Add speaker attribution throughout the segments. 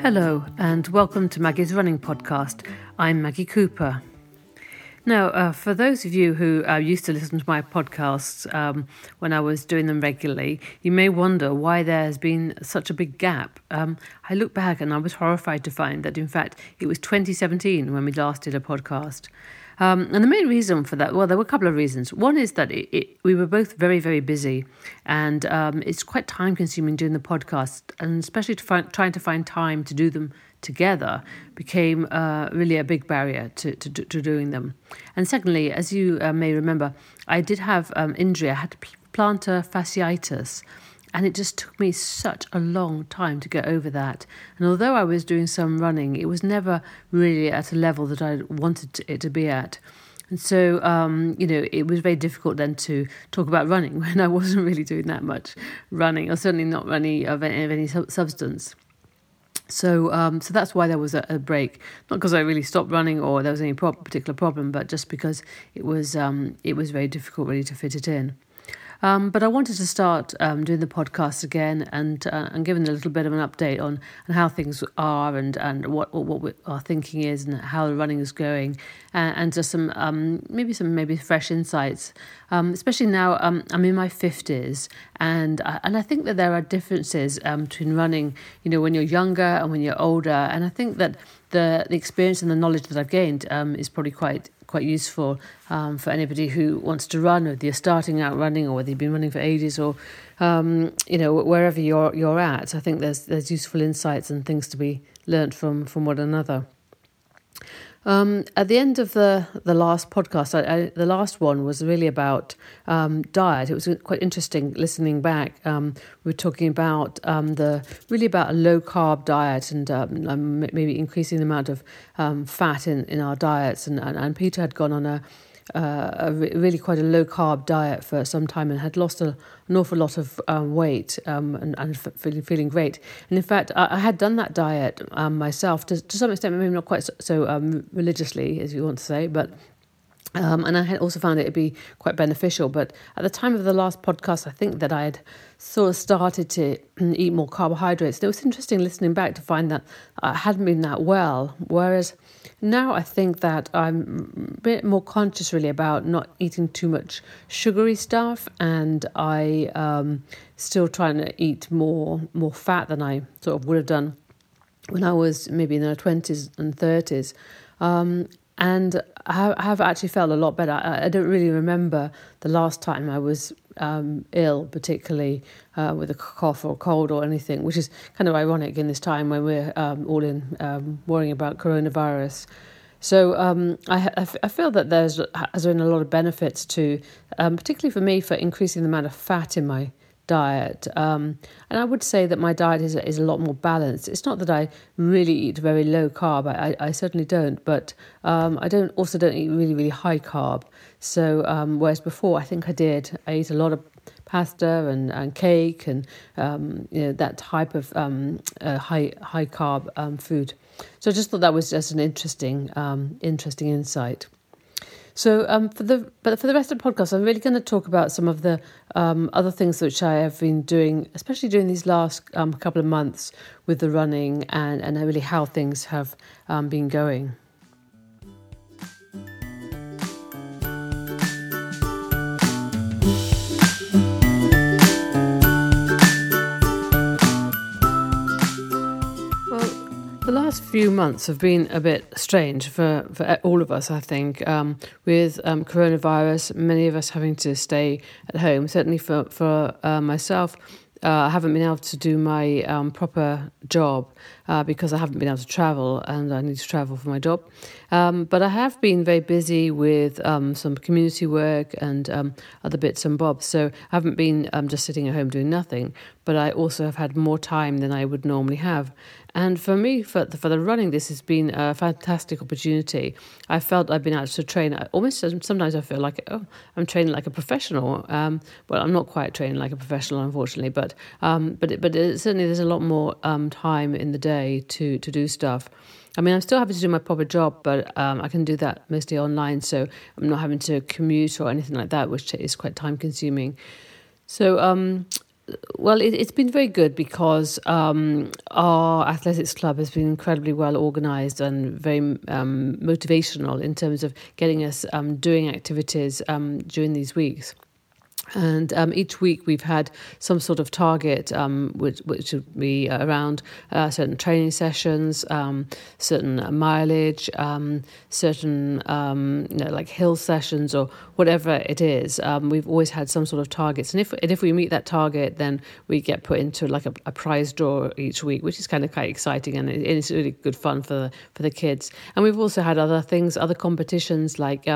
Speaker 1: Hello, and welcome to Maggie's Running Podcast. I'm Maggie Cooper. Now, uh, for those of you who uh, used to listen to my podcasts um, when I was doing them regularly, you may wonder why there has been such a big gap. Um, I look back and I was horrified to find that, in fact, it was 2017 when we last did a podcast. Um, and the main reason for that, well, there were a couple of reasons. One is that it, it, we were both very, very busy, and um, it's quite time consuming doing the podcast, and especially to find, trying to find time to do them together became uh, really a big barrier to, to, to, doing them. And secondly, as you uh, may remember, I did have um, injury. I had plantar fasciitis. And it just took me such a long time to get over that. And although I was doing some running, it was never really at a level that I wanted it to be at. And so, um, you know, it was very difficult then to talk about running when I wasn't really doing that much running, or certainly not running of any, of any substance. So, um, so that's why there was a, a, break. Not because I really stopped running or there was any pro- particular problem, but just because it was um, it was very difficult really to fit it in. Um, but I wanted to start um, doing the podcast again and uh, and giving a little bit of an update on, on how things are and, and what what our thinking is and how the running is going and, and just some um, maybe some maybe fresh insights. Um, especially now um, I'm in my fifties and I, and I think that there are differences um, between running you know when you're younger and when you're older and I think that the the experience and the knowledge that I've gained is probably quite quite useful um, for anybody who wants to run, whether you're starting out running or whether you've been running for ages or um, you know wherever you're you're at. I think there's there's useful insights and things to be learnt from from one another. Um, at the end of the the last podcast, I, I, the last one was really about um, diet. It was quite interesting listening back. Um, we were talking about um, the really about a low carb diet and um, um, maybe increasing the amount of fat in, in our diets. And, and, and Peter had gone on a uh, a re- really quite a low carb diet for some time and had lost a, an awful lot of um, weight um, and, and f- feeling, feeling great. And in fact, I, I had done that diet um, myself to, to some extent, maybe not quite so, so um, religiously as you want to say, but um, and I had also found it to be quite beneficial. But at the time of the last podcast, I think that I had sort of started to eat more carbohydrates. And it was interesting listening back to find that I hadn't been that well. Whereas now I think that I'm a bit more conscious really about not eating too much sugary stuff, and I um, still trying to eat more more fat than I sort of would have done when I was maybe in my twenties and thirties. Um, and I have actually felt a lot better. I don't really remember the last time I was um, ill, particularly uh, with a cough or cold or anything, which is kind of ironic in this time when we're um, all in um, worrying about coronavirus. So um, I, I feel that there's has been a lot of benefits to, um, particularly for me, for increasing the amount of fat in my diet. Um, and I would say that my diet is, is a lot more balanced. It's not that I really eat very low carb, I, I, I certainly don't, but um, I don't also don't eat really, really high carb. So, um, whereas before I think I did, I eat a lot of pasta and, and cake and um, you know that type of um, uh, high high carb um, food. So I just thought that was just an interesting interesting insight. So um, for the but for the rest of the podcast, I'm really going to talk about some of the um, other things which I have been doing, especially during these last um, couple of months with the running and and really how things have um, been going. Few months have been a bit strange for, for all of us, I think, um, with um, coronavirus, many of us having to stay at home. Certainly for, for uh, myself, uh, I haven't been able to do my um, proper job uh, because I haven't been able to travel and I need to travel for my job. Um, but I have been very busy with um, some community work and um, other bits and bobs. So I haven't been um, just sitting at home doing nothing, but I also have had more time than I would normally have. And for me, for the, for the running, this has been a fantastic opportunity. I felt I've been able to train. Almost sometimes I feel like oh, I'm training like a professional. Um, well, I'm not quite training like a professional, unfortunately, but um, but it, but it, certainly there's a lot more um, time in the day to to do stuff. I mean, I'm still having to do my proper job, but um, I can do that mostly online, so I'm not having to commute or anything like that, which is quite time consuming. So, um, well, it, has been very good because um, our athletics club has been incredibly well organised and very um, motivational in terms of getting us um, doing activities um, during these weeks. And um, each week we've had some sort of target, um, which, which would be around uh, certain training sessions, um, certain mileage, um, certain um, you know, like hill sessions or whatever it is. Um, we've always had some sort of targets, and if and if we meet that target, then we get put into like a, a prize draw each week, which is kind of quite exciting and it, it's really good fun for the, for the kids. And we've also had other things, other competitions. Like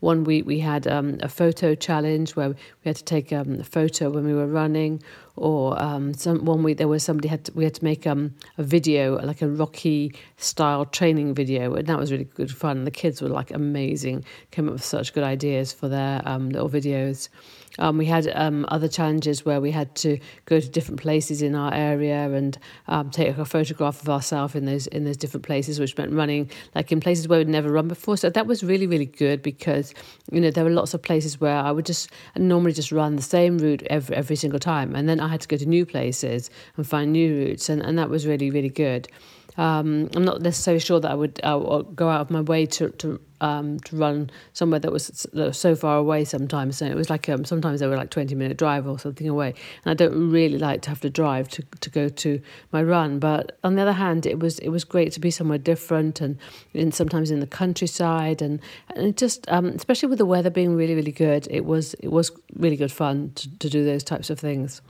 Speaker 1: one week we had a photo challenge where we had to take um, a photo when we were running, or um, some one week there was somebody had to, we had to make um, a video like a Rocky style training video, and that was really good fun. The kids were like amazing, came up with such good ideas for their um, little videos. Um, we had um, other challenges where we had to go to different places in our area and um, take a photograph of ourselves in those in those different places, which meant running like in places where we'd never run before. So that was really really good because you know there were lots of places where I would just normally just run the same route every every single time, and then I had to go to new places and find new routes, and, and that was really really good. Um, I'm not necessarily sure that I would uh, go out of my way to to um, to run somewhere that was so far away sometimes. So it was like um, sometimes they were like 20 minute drive or something away. And I don't really like to have to drive to, to go to my run. But on the other hand, it was it was great to be somewhere different and sometimes in the countryside and, and just um, especially with the weather being really really good, it was it was really good fun to, to do those types of things.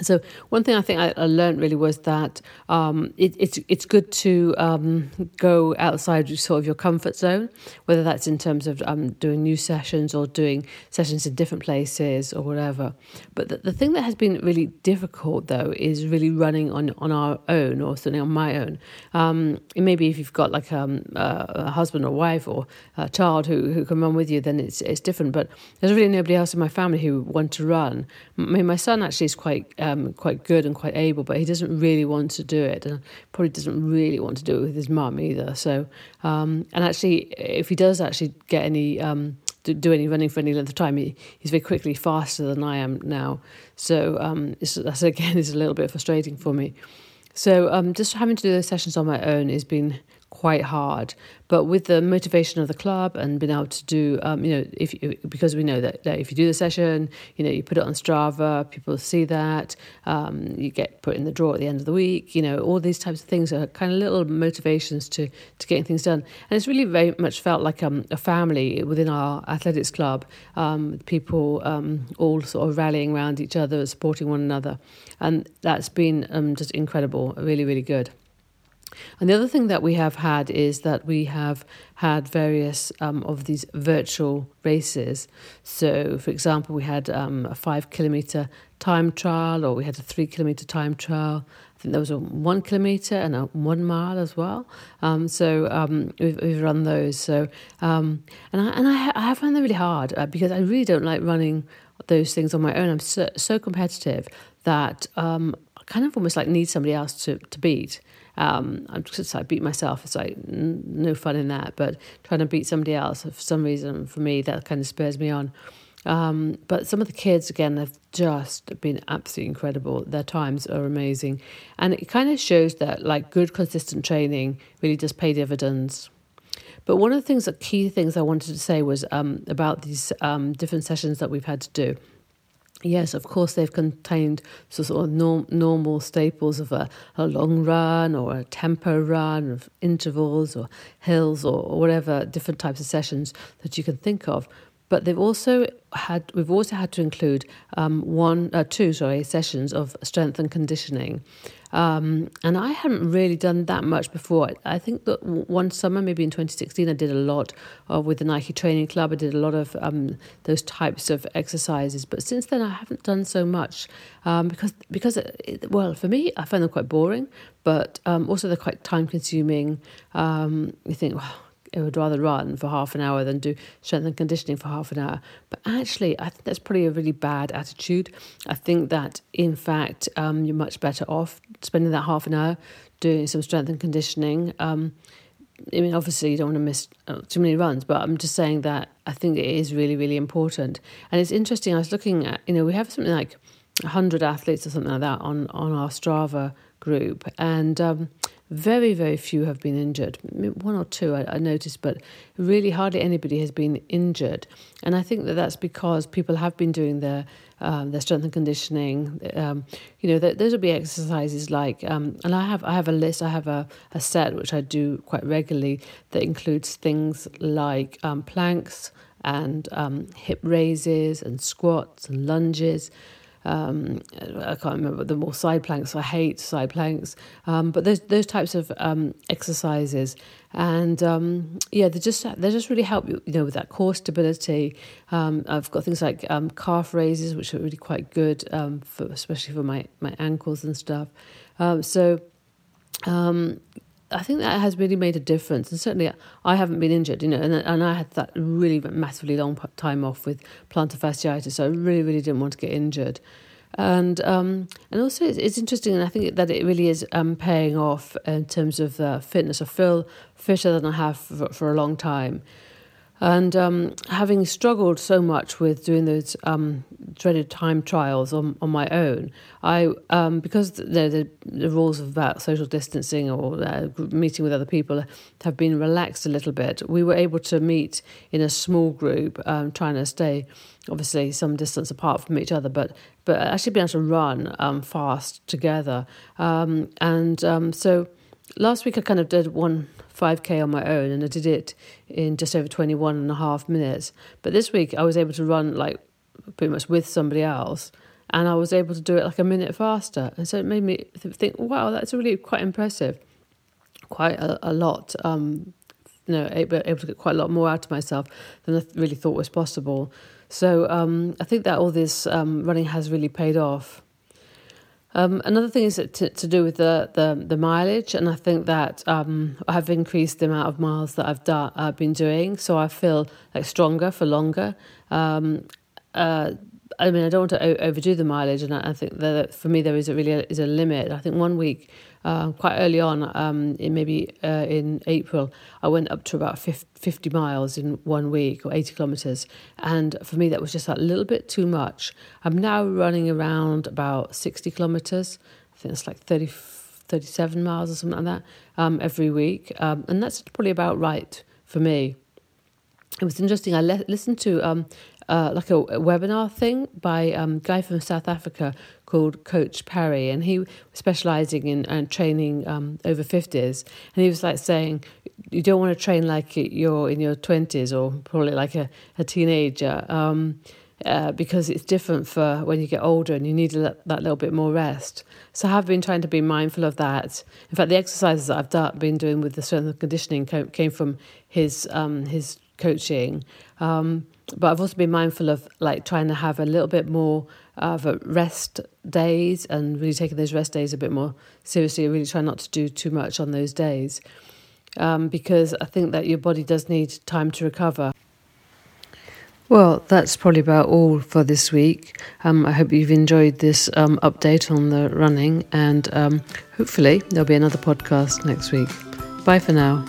Speaker 1: So one thing I think I, I learned really was that um, it, it's it's good to um, go outside sort of your comfort zone, whether that's in terms of um, doing new sessions or doing sessions in different places or whatever. But the, the thing that has been really difficult though is really running on, on our own or something on my own. Um, maybe if you've got like um, a husband or wife or a child who, who can run with you, then it's it's different. But there's really nobody else in my family who want to run. I mean, my son actually is quite um, quite good and quite able, but he doesn't really want to do it, and probably doesn't really want to do it with his mum either. So, um, and actually, if he does actually get any um, do any running for any length of time, he, he's very quickly faster than I am now. So um, that's again is a little bit frustrating for me. So um, just having to do those sessions on my own has been quite hard. But with the motivation of the club and being able to do, um, you know, if because we know that, that, if you do the session, you know, you put it on Strava, people see that, um, you get put in the draw at the end of the week. You know, all these types of things are kind of little motivations to to getting things done. And it's really very much felt like um, a family within our athletics club. Um, people um, all sort of rallying around each other, supporting one another, and that's been um, just incredible, really, really good. And the other thing that we have had is that we have had various um, of these virtual races. So, for example, we had um, a five kilometre time trial, or we had a three kilometre time trial. I think there was a one kilometre and a one mile as well. Um, so um, we've, we've run those. So um, and I and I, I have found them really hard uh, because I really don't like running those things on my own. I'm so, so competitive that um, I kind of almost like need somebody else to to beat. Um, I'm just I beat myself. It's like n- no fun in that. But trying to beat somebody else for some reason for me that kind of spurs me on. Um, but some of the kids again have just been absolutely incredible. Their times are amazing, and it kind of shows that like good consistent training really does pay dividends. But one of the things, the key things I wanted to say was um, about these um, different sessions that we've had to do. Yes, of course, they've contained sort of norm, normal staples of a, a long run or a tempo run, of intervals or hills or, or whatever different types of sessions that you can think of. But they've also had we've also had to include um, one, uh, two, sorry, sessions of strength and conditioning, um, and I hadn't really done that much before. I think that one summer, maybe in 2016, I did a lot of, with the Nike Training Club. I did a lot of um, those types of exercises. But since then, I haven't done so much um, because, because it, well, for me, I find them quite boring, but um, also they're quite time consuming. Um, you think, well, I would rather run for half an hour than do strength and conditioning for half an hour. But actually, I think that's probably a really bad attitude. I think that, in fact, um, you're much better off spending that half an hour doing some strength and conditioning. Um, I mean, obviously, you don't want to miss uh, too many runs, but I'm just saying that I think it is really, really important. And it's interesting. I was looking at, you know, we have something like 100 athletes or something like that on, on our Strava group, and um, very, very few have been injured. One or two I, I, noticed, but really hardly anybody has been injured. And I think that that's because people have been doing their um, their strength and conditioning. Um, you know, those will be exercises like, um, and I have I have a list. I have a, a set which I do quite regularly that includes things like um, planks and um, hip raises and squats and lunges. Um, I can't remember the more side planks. I hate side planks, um, but those those types of um, exercises, and um, yeah, they just they just really help you, you know, with that core stability. Um, I've got things like um, calf raises, which are really quite good, for, especially for my my ankles and stuff. so. I think that has really made a difference, and certainly I haven't been injured, you know, and and I had that really massively long time off with plantar fasciitis, so I really, really didn't want to get injured, and um, and also it's, it's interesting, and I think that it really is um, paying off in terms of uh, fitness. I feel fitter than I have for, for a long time, and um, having struggled so much with doing those um, dreaded time trials on, on my own, I um, because the, the, the rules about social distancing or uh, meeting with other people have been relaxed a little bit. We were able to meet in a small group, um, trying to stay obviously some distance apart from each other, but but actually being able to run um, fast together. Um, and so last week I kind of did one 5k on my own and I did it in just over 21 and a half minutes. But this week I was able to run like pretty much with somebody else and I was able to do it like a minute faster. And so it made me think, wow, that's really quite impressive. Quite a, a lot, um, you know, able, able to get quite a lot more out of myself than I really thought was possible. So um, I think that all this um, running has really paid off. Um, another thing is to, to do with the, the, the mileage, and I think that um, I've increased the amount of miles that I've done, I've been doing, so I feel like stronger for longer. Um, uh, I mean, I don't want to overdo the mileage, and I think that for me there is a really is a limit. I think one week uh, quite early on, um, in maybe uh, in April, I went up to about 50 miles in one week or 80 kilometres. And for me, that was just a little bit too much. I'm now running around about 60 kilometres. I think it's like 30, 37 miles or something like that um, every week. Um, and that's probably about right for me. It was interesting. I le- listened to um, uh, like a, a, webinar thing by a um, guy from South Africa called Coach Parry, and he was specializing in uh, training um, over 50s. And he was like saying, you don't want to train like you're in your 20s or probably like a, a teenager. Um, uh, because it's different for when you get older and you need a, that little bit more rest. So I have been trying to be mindful of that. In fact, the exercises that I've done, been doing with the strength and conditioning came from his um, his coaching. Um, but I've also been mindful of like trying to have a little bit more of a rest days and really taking those rest days a bit more seriously. Really try not to do too much on those days um, because I think that your body does need time to recover. Well, that's probably about all for this week. Um, I hope you've enjoyed this um, update on the running, and um, hopefully, there'll be another podcast next week. Bye for now.